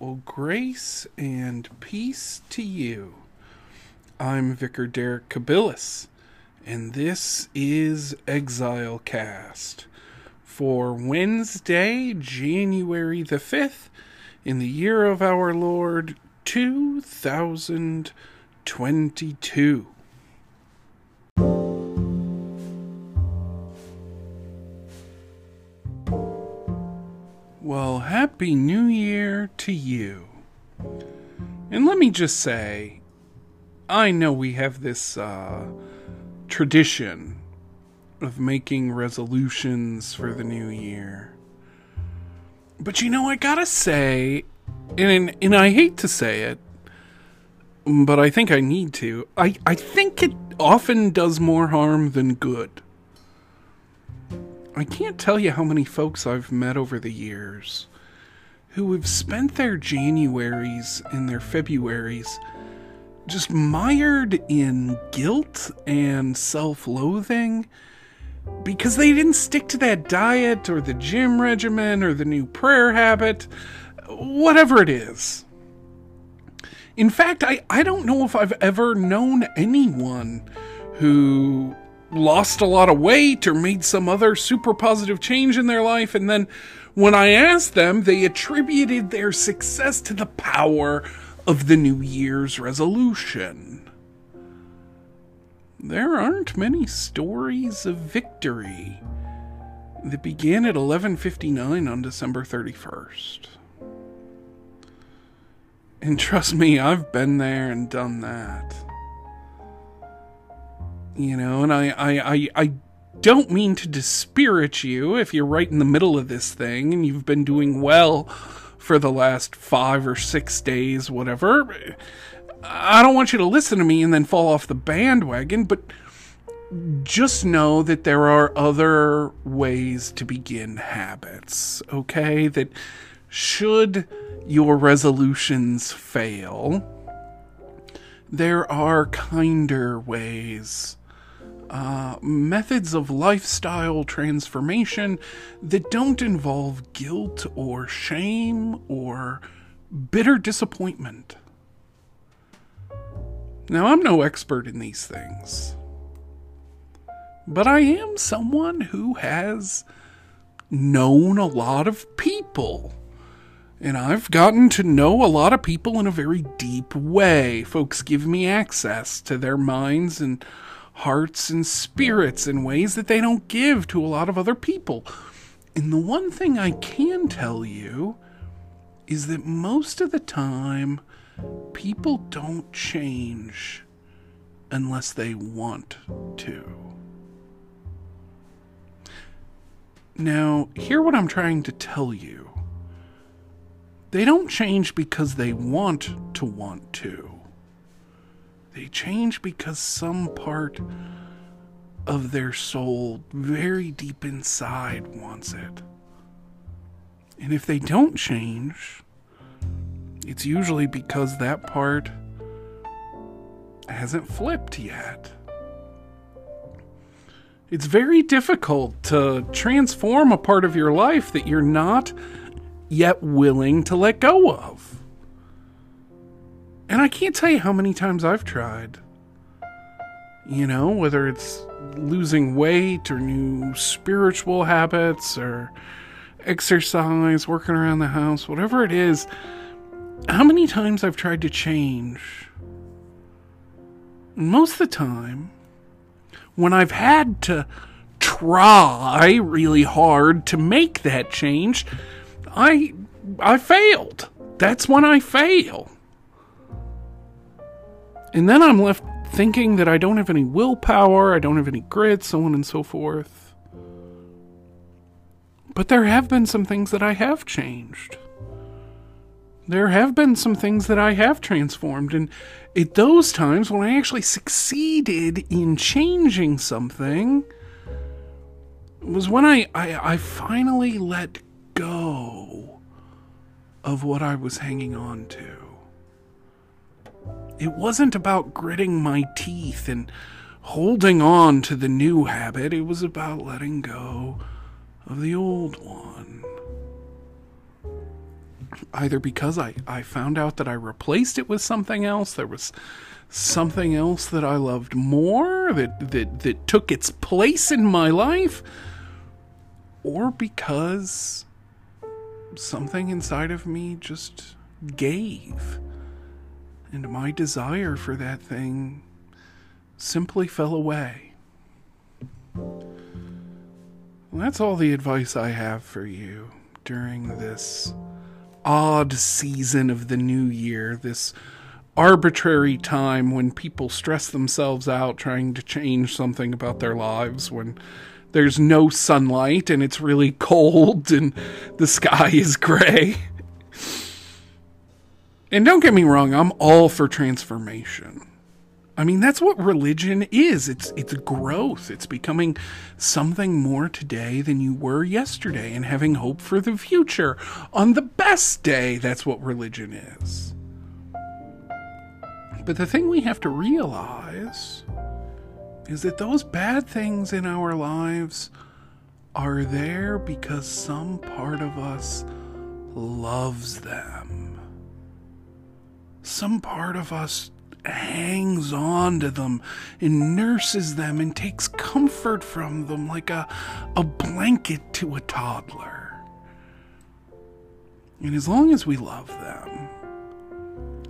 Well, grace and peace to you. I'm Vicar Derek Kabilis, and this is Exile Cast for Wednesday, January the 5th, in the year of our Lord 2022. Well, Happy New Year to you. And let me just say, I know we have this uh, tradition of making resolutions for the new year. But you know, I gotta say, and, and I hate to say it, but I think I need to. I, I think it often does more harm than good. I can't tell you how many folks I've met over the years who have spent their Januaries and their Februaries just mired in guilt and self loathing because they didn't stick to that diet or the gym regimen or the new prayer habit, whatever it is. In fact, I, I don't know if I've ever known anyone who lost a lot of weight or made some other super positive change in their life. And then when I asked them, they attributed their success to the power of the New Year's resolution. There aren't many stories of victory that began at 11:59 on December 31st. And trust me, I've been there and done that you know, and I, I, I, I don't mean to dispirit you if you're right in the middle of this thing and you've been doing well for the last five or six days, whatever. I don't want you to listen to me and then fall off the bandwagon, but just know that there are other ways to begin habits, okay? That should your resolutions fail, there are kinder ways uh, methods of lifestyle transformation that don't involve guilt or shame or bitter disappointment. Now, I'm no expert in these things, but I am someone who has known a lot of people. And I've gotten to know a lot of people in a very deep way. Folks give me access to their minds and hearts and spirits in ways that they don't give to a lot of other people. And the one thing I can tell you is that most of the time, people don't change unless they want to. Now, hear what I'm trying to tell you. They don't change because they want to want to. They change because some part of their soul, very deep inside, wants it. And if they don't change, it's usually because that part hasn't flipped yet. It's very difficult to transform a part of your life that you're not yet willing to let go of. And I can't tell you how many times I've tried. You know, whether it's losing weight or new spiritual habits or exercise, working around the house, whatever it is, how many times I've tried to change. Most of the time, when I've had to try really hard to make that change, I I failed. That's when I fail. And then I'm left thinking that I don't have any willpower, I don't have any grit, so on and so forth. But there have been some things that I have changed. There have been some things that I have transformed, and at those times when I actually succeeded in changing something was when I, I, I finally let go of what I was hanging on to. It wasn't about gritting my teeth and holding on to the new habit, it was about letting go of the old one. either because I, I found out that I replaced it with something else, there was something else that I loved more that, that, that took its place in my life, or because something inside of me just gave. And my desire for that thing simply fell away. Well, that's all the advice I have for you during this odd season of the new year, this arbitrary time when people stress themselves out trying to change something about their lives, when there's no sunlight and it's really cold and the sky is gray. And don't get me wrong, I'm all for transformation. I mean, that's what religion is. It's it's growth. It's becoming something more today than you were yesterday and having hope for the future. On the best day, that's what religion is. But the thing we have to realize is that those bad things in our lives are there because some part of us loves them. Some part of us hangs on to them and nurses them and takes comfort from them like a, a blanket to a toddler. And as long as we love them,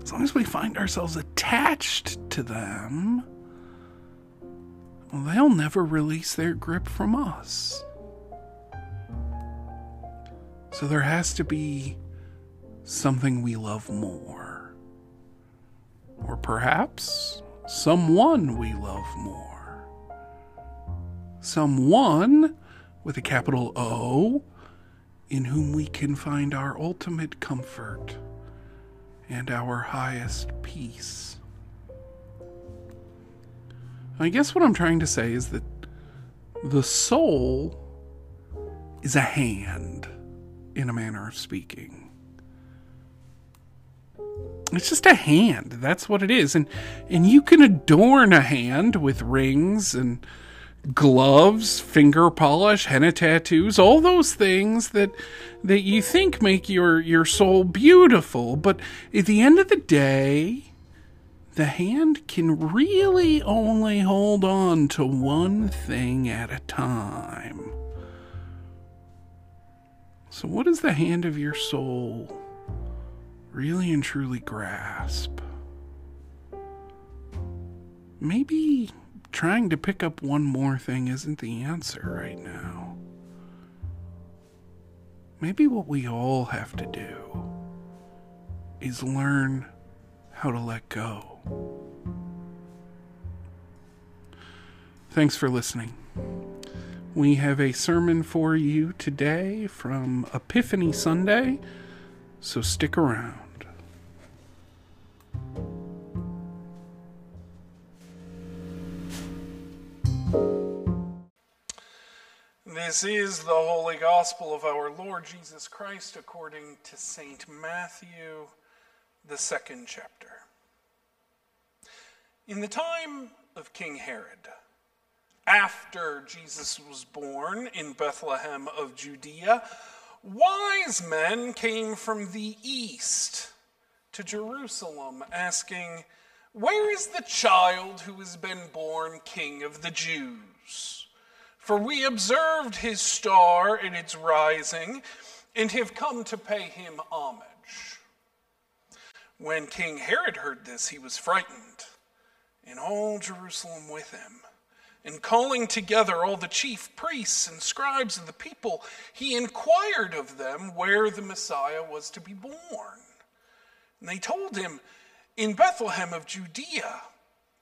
as long as we find ourselves attached to them, well, they'll never release their grip from us. So there has to be something we love more. Or perhaps someone we love more. Someone with a capital O in whom we can find our ultimate comfort and our highest peace. I guess what I'm trying to say is that the soul is a hand, in a manner of speaking. It's just a hand. That's what it is. And and you can adorn a hand with rings and gloves, finger polish, henna tattoos, all those things that that you think make your your soul beautiful, but at the end of the day, the hand can really only hold on to one thing at a time. So, what is the hand of your soul really and truly grasp? Maybe trying to pick up one more thing isn't the answer right now. Maybe what we all have to do is learn how to let go. Thanks for listening. We have a sermon for you today from Epiphany Sunday, so stick around. This is the Holy Gospel of our Lord Jesus Christ according to St. Matthew, the second chapter. In the time of King Herod, after Jesus was born in Bethlehem of Judea, wise men came from the east to Jerusalem asking, Where is the child who has been born king of the Jews? For we observed his star in its rising and have come to pay him homage. When King Herod heard this, he was frightened and all Jerusalem with him. And calling together all the chief priests and scribes of the people, he inquired of them where the Messiah was to be born. And they told him, In Bethlehem of Judea.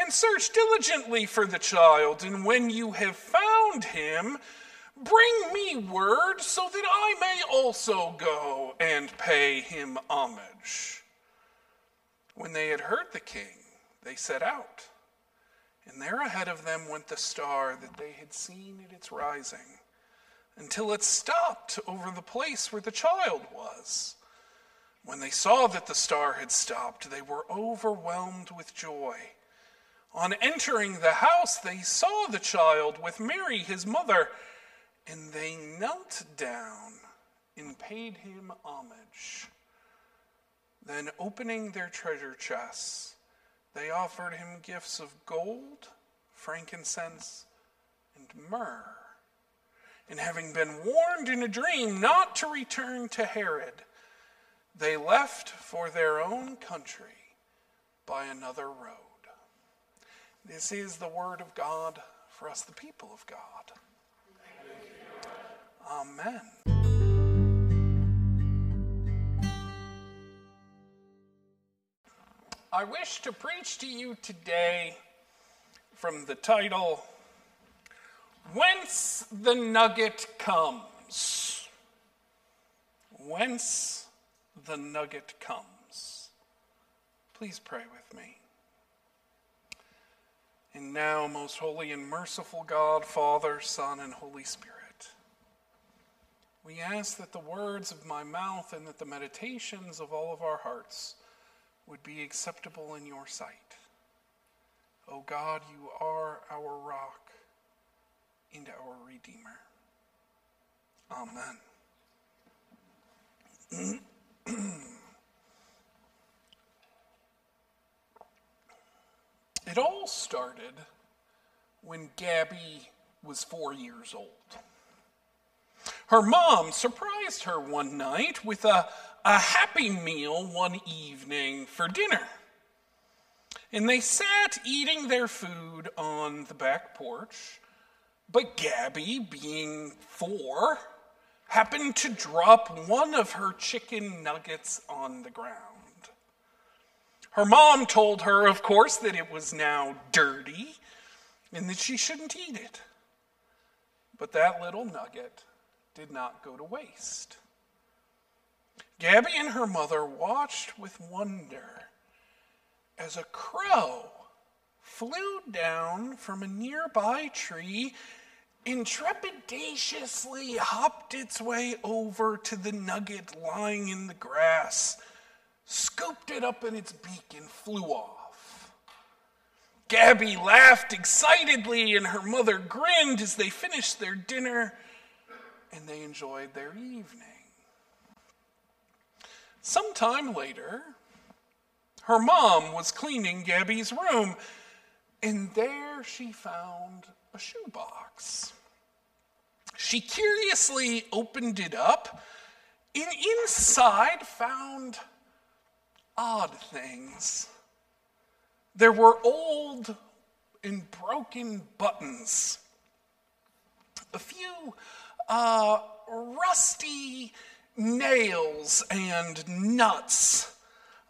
and search diligently for the child, and when you have found him, Bring me word so that I may also go and pay him homage. When they had heard the king, they set out. And there ahead of them went the star that they had seen at its rising, until it stopped over the place where the child was. When they saw that the star had stopped, they were overwhelmed with joy. On entering the house, they saw the child with Mary, his mother, and they knelt down and paid him homage. Then, opening their treasure chests, they offered him gifts of gold, frankincense, and myrrh. And having been warned in a dream not to return to Herod, they left for their own country by another road. This is the word of God for us, the people of God. Amen. I wish to preach to you today from the title, Whence the Nugget Comes. Whence the Nugget Comes. Please pray with me. And now, most holy and merciful God, Father, Son, and Holy Spirit, we ask that the words of my mouth and that the meditations of all of our hearts would be acceptable in your sight. O oh God, you are our rock and our Redeemer. Amen. it all started when Gabby was four years old. Her mom surprised her one night with a, a happy meal one evening for dinner. And they sat eating their food on the back porch, but Gabby, being four, happened to drop one of her chicken nuggets on the ground. Her mom told her, of course, that it was now dirty and that she shouldn't eat it. But that little nugget did not go to waste. Gabby and her mother watched with wonder as a crow flew down from a nearby tree and trepidatiously hopped its way over to the nugget lying in the grass, scooped it up in its beak, and flew off. Gabby laughed excitedly, and her mother grinned as they finished their dinner and they enjoyed their evening. Sometime later, her mom was cleaning Gabby's room, and there she found a shoebox. She curiously opened it up, and inside found odd things. There were old and broken buttons, a few uh, rusty nails and nuts.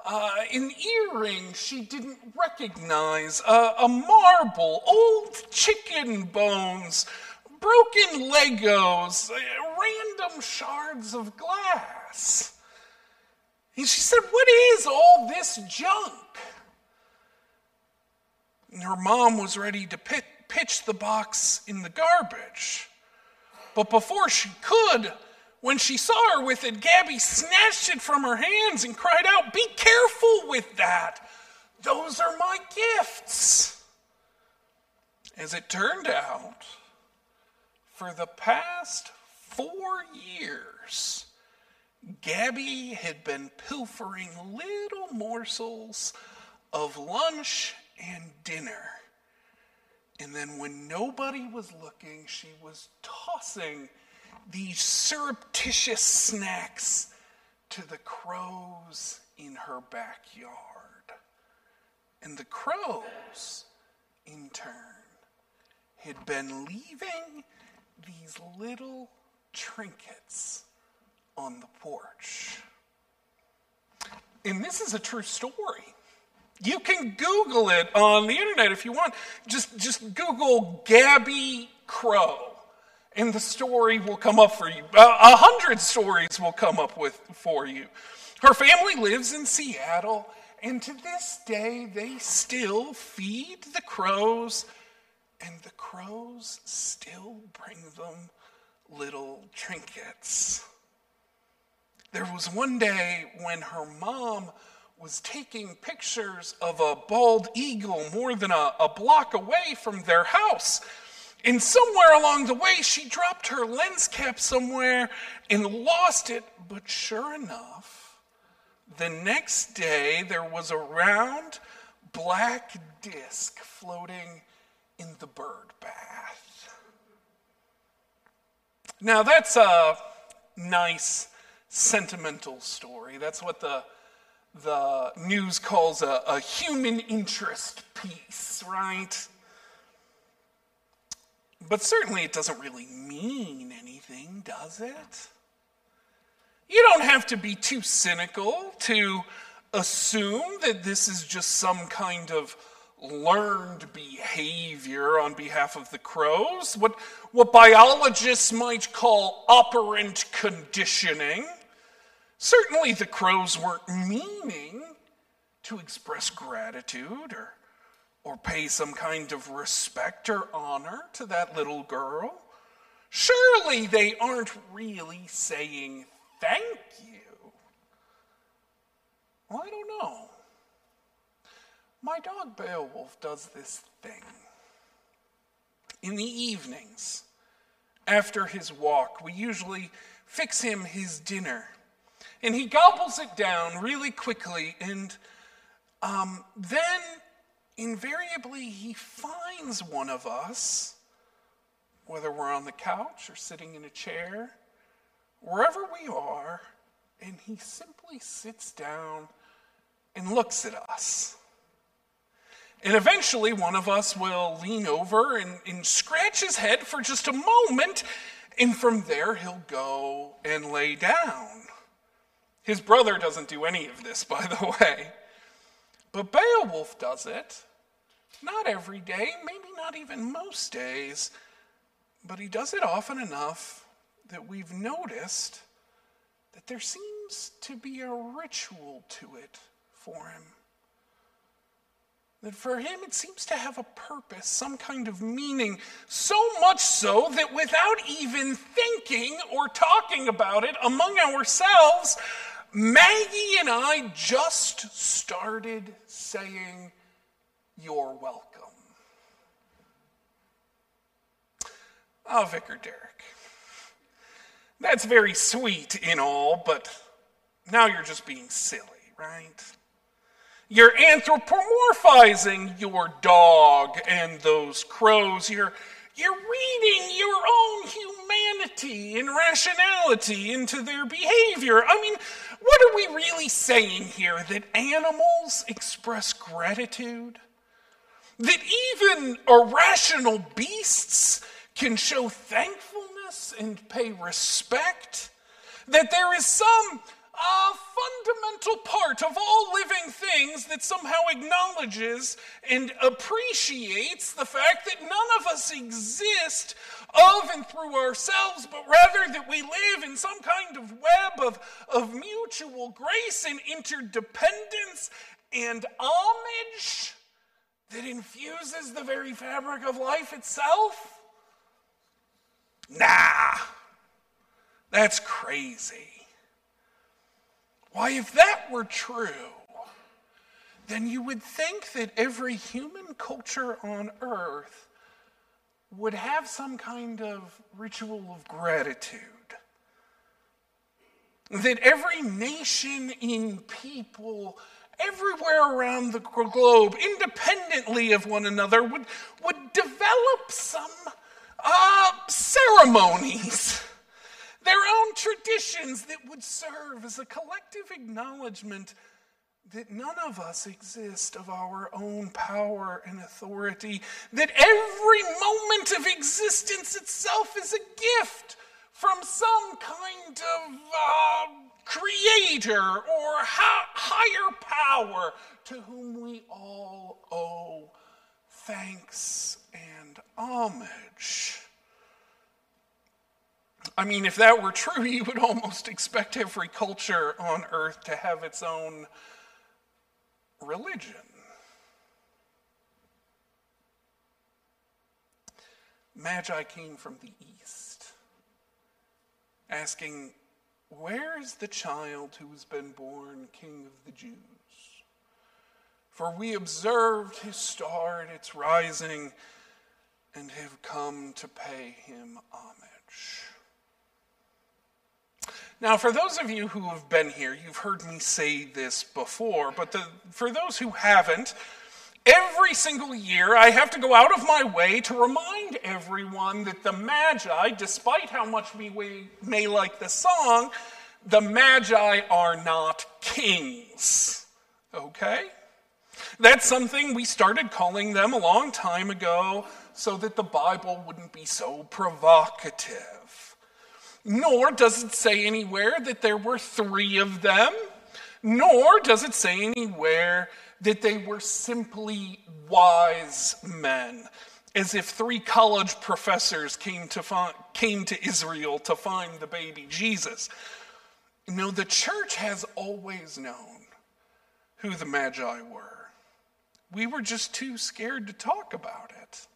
Uh, an earring she didn't recognize, uh, a marble, old chicken bones, broken Legos, uh, random shards of glass. And she said, What is all this junk? And her mom was ready to pit, pitch the box in the garbage. But before she could, when she saw her with it, Gabby snatched it from her hands and cried out, Be careful with that. Those are my gifts. As it turned out, for the past four years, Gabby had been pilfering little morsels of lunch and dinner and then when nobody was looking, she was tossing these surreptitious snacks to the crows in her backyard. And the crows, in turn, had been leaving these little trinkets on the porch. And this is a true story. You can Google it on the internet if you want. Just, just Google Gabby Crow, and the story will come up for you. A hundred stories will come up with for you. Her family lives in Seattle, and to this day, they still feed the crows, and the crows still bring them little trinkets. There was one day when her mom was taking pictures of a bald eagle more than a, a block away from their house. And somewhere along the way, she dropped her lens cap somewhere and lost it. But sure enough, the next day there was a round black disc floating in the bird bath. Now, that's a nice, sentimental story. That's what the the news calls a, a human interest piece, right? But certainly it doesn't really mean anything, does it? You don't have to be too cynical to assume that this is just some kind of learned behavior on behalf of the crows, what, what biologists might call operant conditioning. Certainly, the crows weren't meaning to express gratitude or, or pay some kind of respect or honor to that little girl. Surely they aren't really saying thank you. Well, I don't know. My dog Beowulf does this thing. In the evenings, after his walk, we usually fix him his dinner and he gobbles it down really quickly. And um, then invariably he finds one of us, whether we're on the couch or sitting in a chair, wherever we are, and he simply sits down and looks at us. And eventually, one of us will lean over and, and, scratch his head for just a moment, and from there, he'll go and lay down. His brother doesn't do any of this, by the way. But Beowulf does it. Not every day, maybe not even most days, but he does it often enough that we've noticed that there seems to be a ritual to it for him. That for him it seems to have a purpose, some kind of meaning, so much so that without even thinking or talking about it among ourselves, Maggie and I just started saying, You're welcome. Oh, Vicar Derek. That's very sweet in all, but now you're just being silly, right? You're anthropomorphizing your dog and those crows. You're you're reading your own humanity and rationality into their behavior. I mean, what are we really saying here? That animals express gratitude? That even irrational beasts can show thankfulness and pay respect? That there is some a fundamental part of all living things that somehow acknowledges and appreciates the fact that none of us exist of and through ourselves, but rather that we live in some kind of web of, of mutual grace and interdependence and homage that infuses the very fabric of life itself? Nah, that's crazy. Why, if that were true, then you would think that every human culture on earth would have some kind of ritual of gratitude. That every nation in people everywhere around the globe, independently of one another, would, would develop some uh, ceremonies their own traditions that would serve as a collective acknowledgement that none of us exist of our own power and authority, that every moment of existence itself is a gift from some kind of uh, creator or ha- higher power to whom we all owe thanks and homage. I mean, if that were true, you would almost expect every culture on earth to have its own religion. Magi came from the east, asking, Where is the child who has been born King of the Jews? For we observed his star at its rising and have come to pay him homage. Now, for those of you who have been here, you've heard me say this before, but the, for those who haven't, every single year I have to go out of my way to remind everyone that the Magi, despite how much we may like the song, the Magi are not kings. Okay? That's something we started calling them a long time ago so that the Bible wouldn't be so provocative. Nor does it say anywhere that there were three of them, nor does it say anywhere that they were simply wise men, as if three college professors came to, find, came to Israel to find the baby Jesus. No, the church has always known who the Magi were. We were just too scared to talk about it.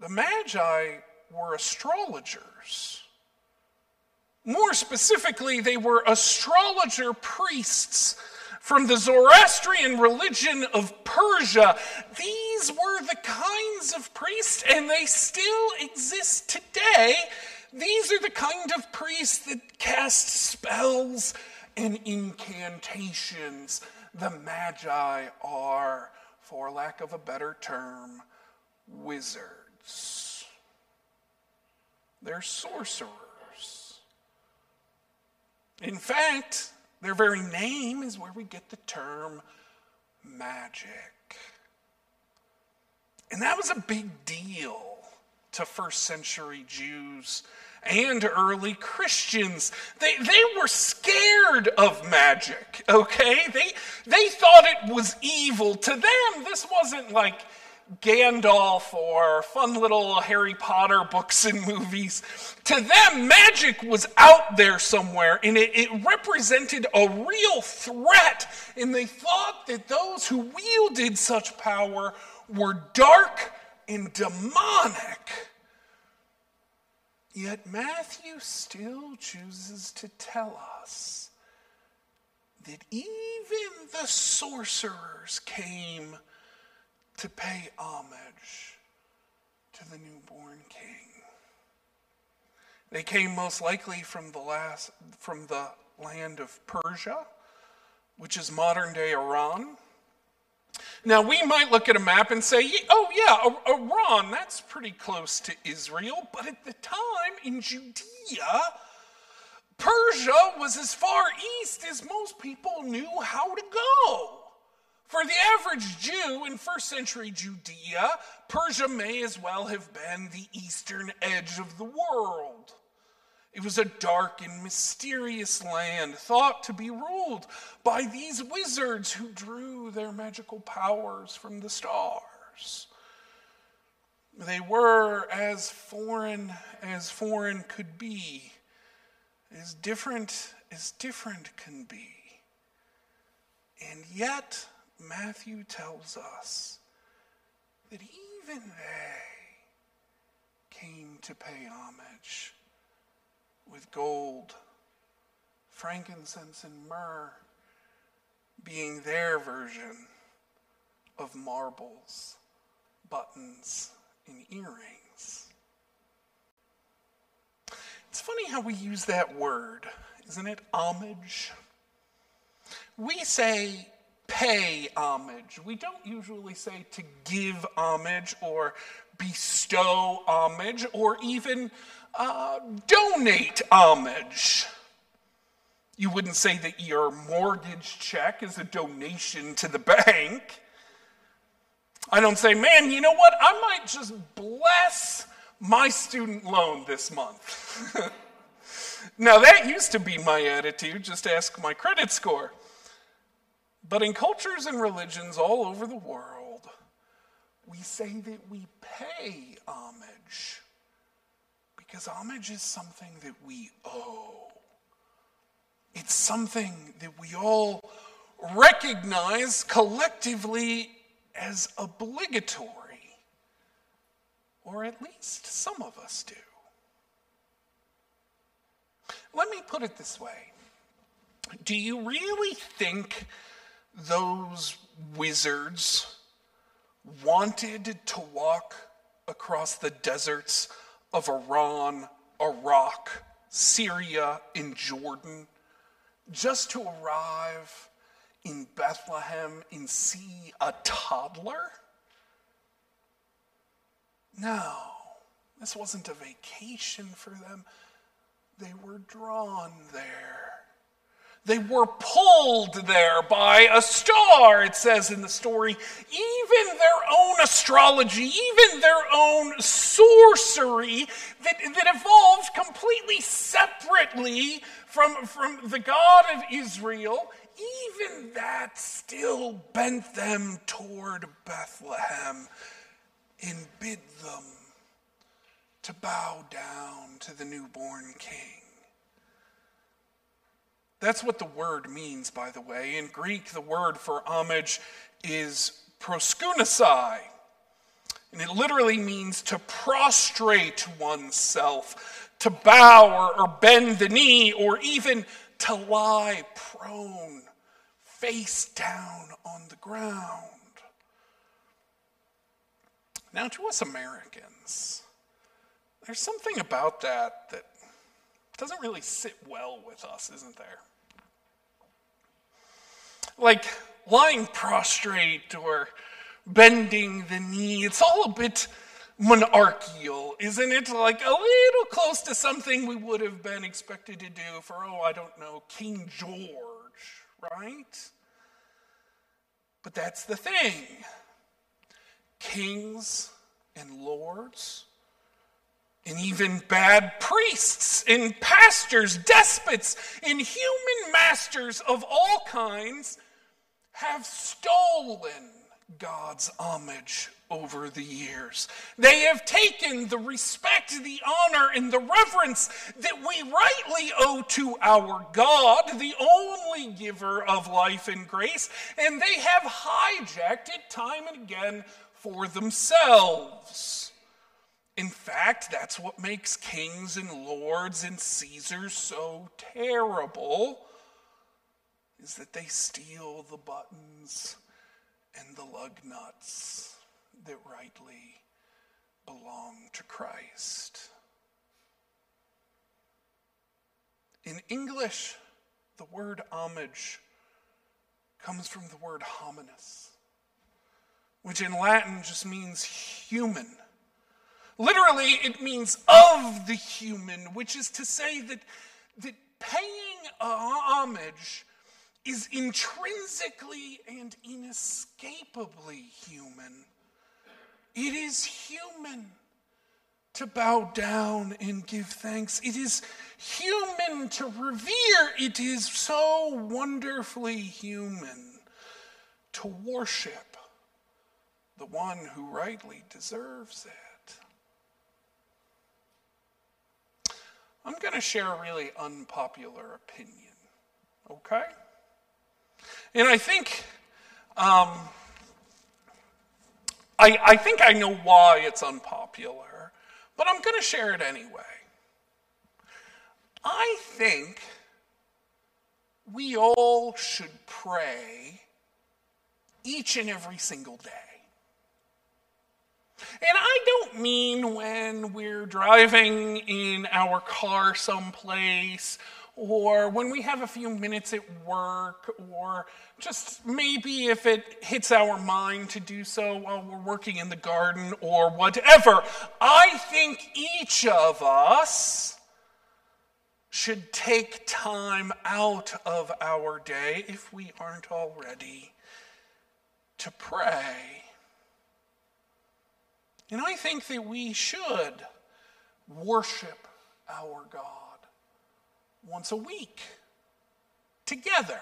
The Magi were astrologers. More specifically, they were astrologer priests from the Zoroastrian religion of Persia. These were the kinds of priests, and they still exist today. These are the kind of priests that cast spells and incantations the Magi are, for lack of a better term, wizards. They're sorcerers. In fact, their very name is where we get the term magic. And that was a big deal to first century Jews and early Christians. They, they were scared of magic, okay? They, they thought it was evil. To them, this wasn't like Gandalf or fun little Harry Potter books and movies. To them, magic was out there somewhere and it, it, represented a real threat. And they thought that those who wielded such power were dark and demonic. Yet Matthew still chooses to tell us that even the sorcerers came to pay homage to the newborn king. They came most likely from the last from the land of Persia, which is modern day Iran. Now, we might look at a map and say, oh, yeah, Iran, that's pretty close to Israel. But at the time in Judea, Persia was as far east as most people knew how to go. For the average Jew in first century Judea, Persia may as well have been the eastern edge of the world. It was a dark and mysterious land thought to be ruled by these wizards who drew their magical powers from the stars. They were as foreign as foreign could be, as different as different can be. And yet, Matthew tells us that even they came to pay homage with gold, frankincense, and myrrh being their version of marbles, buttons, and earrings. It's funny how we use that word, isn't it? Homage. We say pay homage. We don't usually say to give homage or bestow homage or even uh, donate homage. You wouldn't say that your mortgage check is a donation to the bank. I don't say, man, you know what? I might just bless my student loan this month. now, that used to be my attitude. Just ask my credit score. But in cultures and religions all over the world, we say that we pay homage Because homage is something that we owe. It's something that we all recognize collectively as obligatory. Or at least some of us do. Let me put it this way Do you really think those wizards wanted to walk across the deserts of Iran, Iraq, Syria, and Jordan just to arrive in Bethlehem and see a toddler? No, this wasn't a vacation for them. They were drawn there. They were pulled there by a star, it says in the story. Even their own astrology, even their own sorcery that, that evolved completely separately from, from the God of Israel, even that still bent them toward Bethlehem and bid them to bow down to the newborn king. That's what the word means, by the way. In Greek, the word for homage is proskunasai. And it literally means to prostrate oneself, to bow or, or bend the knee, or even to lie prone, face down on the ground. Now, to us Americans, there's something about that that doesn't really sit well with us, isn't there? Like lying prostrate or bending the knee. It's all a bit monarchical, isn't it? Like a little close to something we would have been expected to do for, oh, I don't know, King George, right? But that's the thing. Kings and lords, and even bad priests and pastors, despots, and human masters of all kinds have stolen God's homage over the years. They have taken the respect, the honor, and the reverence that we rightly owe to our God, the only giver of life and grace, and they have hijacked it time and again for themselves. In fact, that's what makes kings and lords and Caesars so terrible is that they steal the buttons and the lug nuts that rightly belong to Christ. In English, the word homage comes from the word hominis, which in Latin just means human. Literally, it means of the human, which is to say that, that paying homage is intrinsically and inescapably human. It is human to bow down and give thanks. It is human to revere. It is so wonderfully human to worship the one who rightly deserves it. I'm going to share a really unpopular opinion, okay? And I think, um, I, I think I know why it's unpopular, but I'm going to share it anyway. I think we all should pray each and every single day. And I don't mean when we're driving in our car someplace or when we have a few minutes at work, or just maybe if it hits our mind to do so while we're working in the garden, or whatever. I think each of us should take time out of our day, if we aren't already, to pray. And I think that we should worship our God once a week together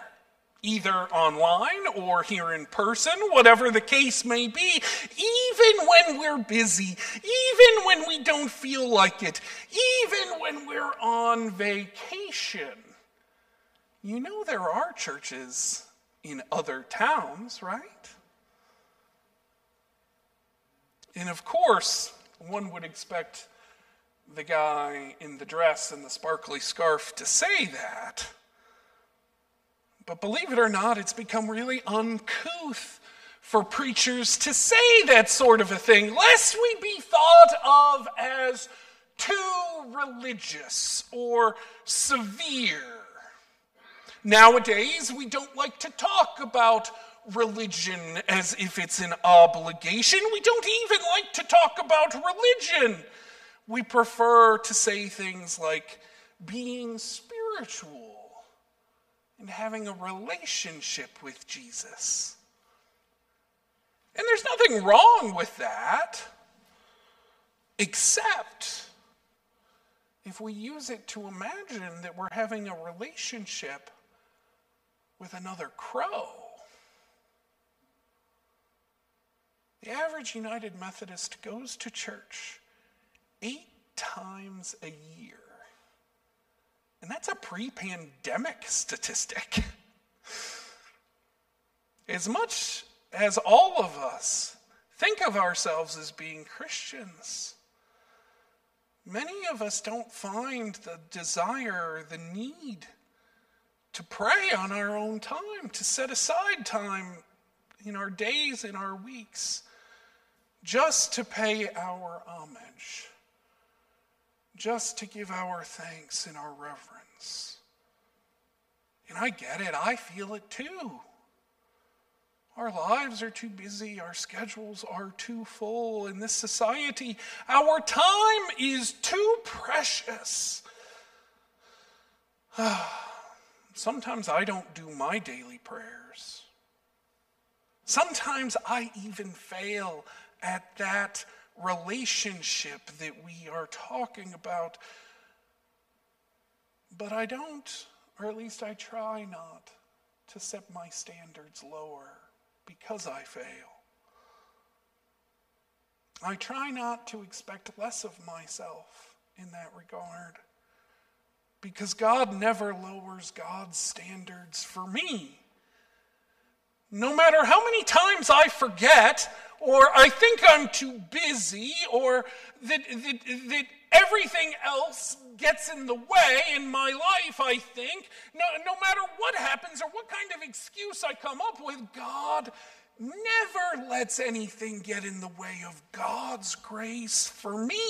either online or here in person, whatever the case may be, even when we're busy, even when we don't feel like it, even when we're on vacation. You know, there are churches in other towns, right? And of course, one would expect the guy in the dress and the sparkly scarf to say that. But believe it or not, it's become really uncouth for preachers to say that sort of a thing, lest we be thought of as too religious or severe. Nowadays, we don't like to talk about religion as if it's an obligation. We don't even like to talk about religion. We prefer to say things like being spiritual and having a relationship with Jesus. And there's nothing wrong with that, except if we use it to imagine that we're having a relationship with another crow. The average United Methodist goes to church eight times a year. And that's a pre pandemic statistic. As much as all of us think of ourselves as being Christians, many of us don't find the desire, the need to pray on our own time, to set aside time in our days, in our weeks, just to pay our homage just to give our thanks and our reverence. And I get it, I feel it too. Our lives are too busy, our schedules are too full in this society. Our time is too precious. Sometimes I don't do my daily prayers. Sometimes I even fail at that relationship that we are talking about. But I don't, or at least I try not, to set my standards lower because I fail. I try not to expect less of myself in that regard because God never lowers God's standards for me. No matter how many times I forget or I think I'm too busy, or that, that, that everything else gets in the way in my life, I think, no, no matter what happens or what kind of excuse I come up with, God never lets anything get in the way of God's grace for me.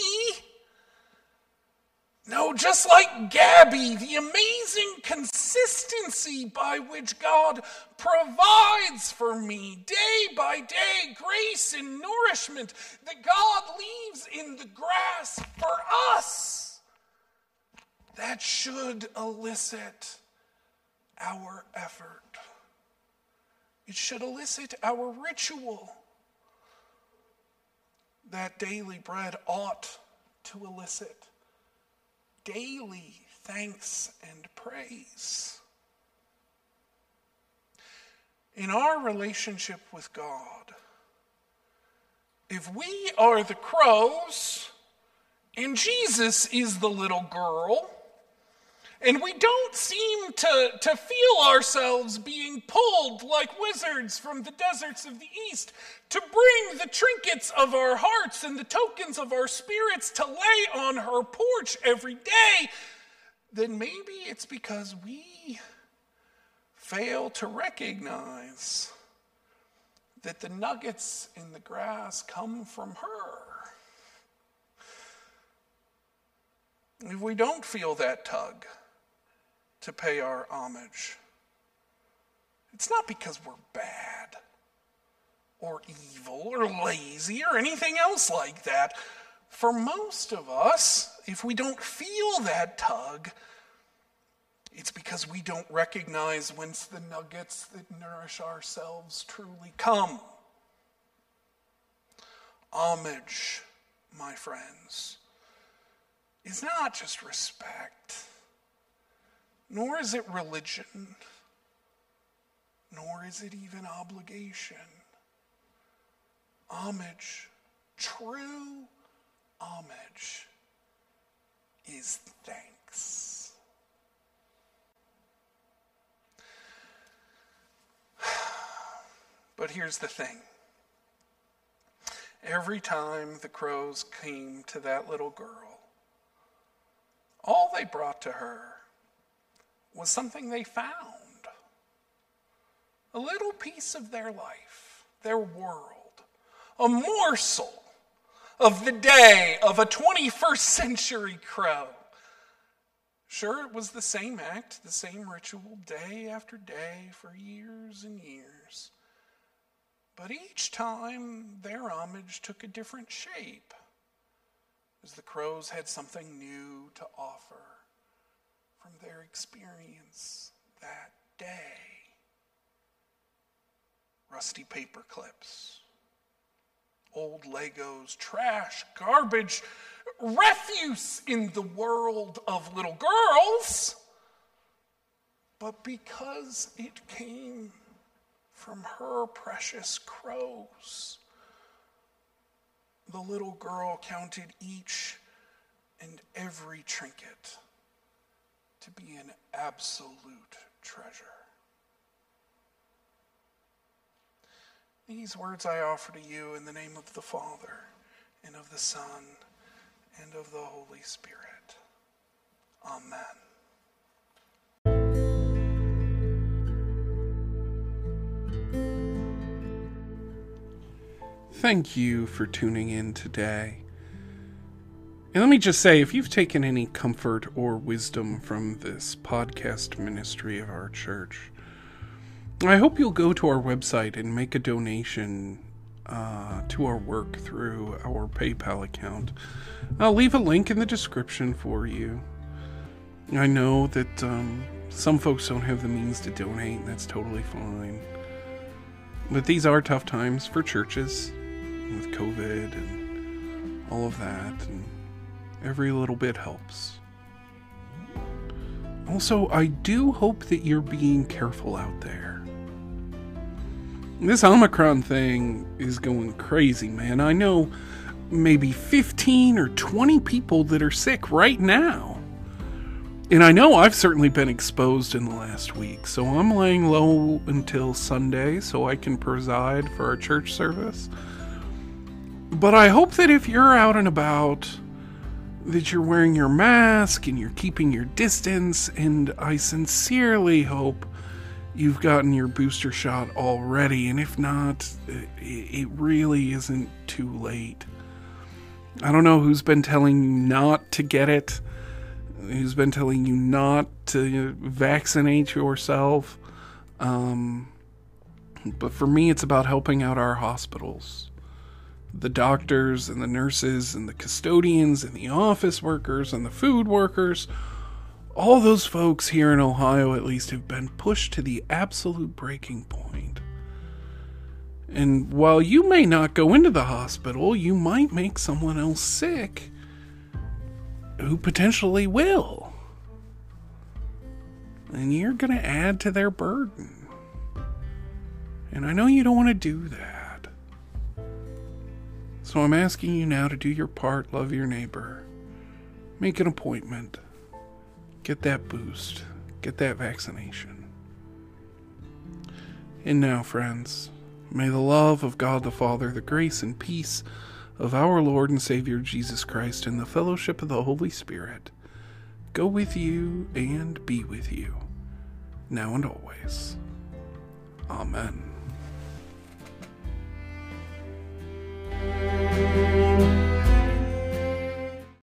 No, just like Gabby, the amazing consistency by which God provides for me day by day, grace and nourishment that God leaves in the grass for us, that should elicit our effort. It should elicit our ritual. That daily bread ought to elicit daily thanks and praise. In our relationship with God, if we are the crows and Jesus is the little girl, and we don't seem to, to feel ourselves being pulled like wizards from the deserts of the East to bring the trinkets of our hearts and the tokens of our spirits to lay on her porch every day, then maybe it's because we fail to recognize that the nuggets in the grass come from her. If we don't feel that tug, to pay our homage. It's not because we're bad or evil or lazy or anything else like that. For most of us, if we don't feel that tug, it's because we don't recognize whence the nuggets that nourish ourselves truly come. Homage, my friends, is not just respect nor is it religion. nor is it even obligation. Homage, true homage, is thanks. But here's the thing. Every time the crows came to that little girl, all they brought to her was something they found a little piece of their life, their world, a morsel of the day of a 21st century crow. Sure, it was the same act, the same ritual, day after day for years and years. But each time their homage took a different shape, as the crows had something new to offer from their experience that day. Rusty paper clips, old Legos, trash, garbage, refuse in the world of little girls. But because it came from her precious crows, the little girl counted each and every trinket to be an absolute treasure. These words I offer to you in the name of the Father, and of the Son, and of the Holy Spirit. Amen. Thank you for tuning in today. And let me just say if you've taken any comfort or wisdom from this podcast ministry of our church, I hope you'll go to our website and make a donation uh, to our work through our PayPal account. I'll leave a link in the description for you. I know that um, some folks don't have the means to donate, and that's totally fine. But these are tough times for churches with COVID and all of that, and every little bit helps. Also, I do hope that you're being careful out there. This Omicron thing is going crazy, man. I know maybe 15 or 20 people that are sick right now. And I know I've certainly been exposed in the last week, so I'm laying low until Sunday so I can preside for our church service. But I hope that if you're out and about, that you're wearing your mask and you're keeping your distance, and I sincerely hope you've gotten your booster shot already, and if not, it, really isn't too late. I don't know who's been telling you not to get it, who's been telling you not to vaccinate yourself. Um, but for me, it's about helping out our hospitals. The doctors and the nurses and the custodians and the office workers and the food workers all those folks here in Ohio, at least, have been pushed to the absolute breaking point. And while you may not go into the hospital, you might make someone else sick who potentially will. And you're going to add to their burden. And I know you don't want to do that. So I'm asking you now to do your part, love your neighbor, make an appointment Get that boost. Get that vaccination. And now, friends, may the love of God the Father, the grace and peace of our Lord and Savior Jesus Christ, and the fellowship of the Holy Spirit go with you and be with you, now and always. Amen. Bye.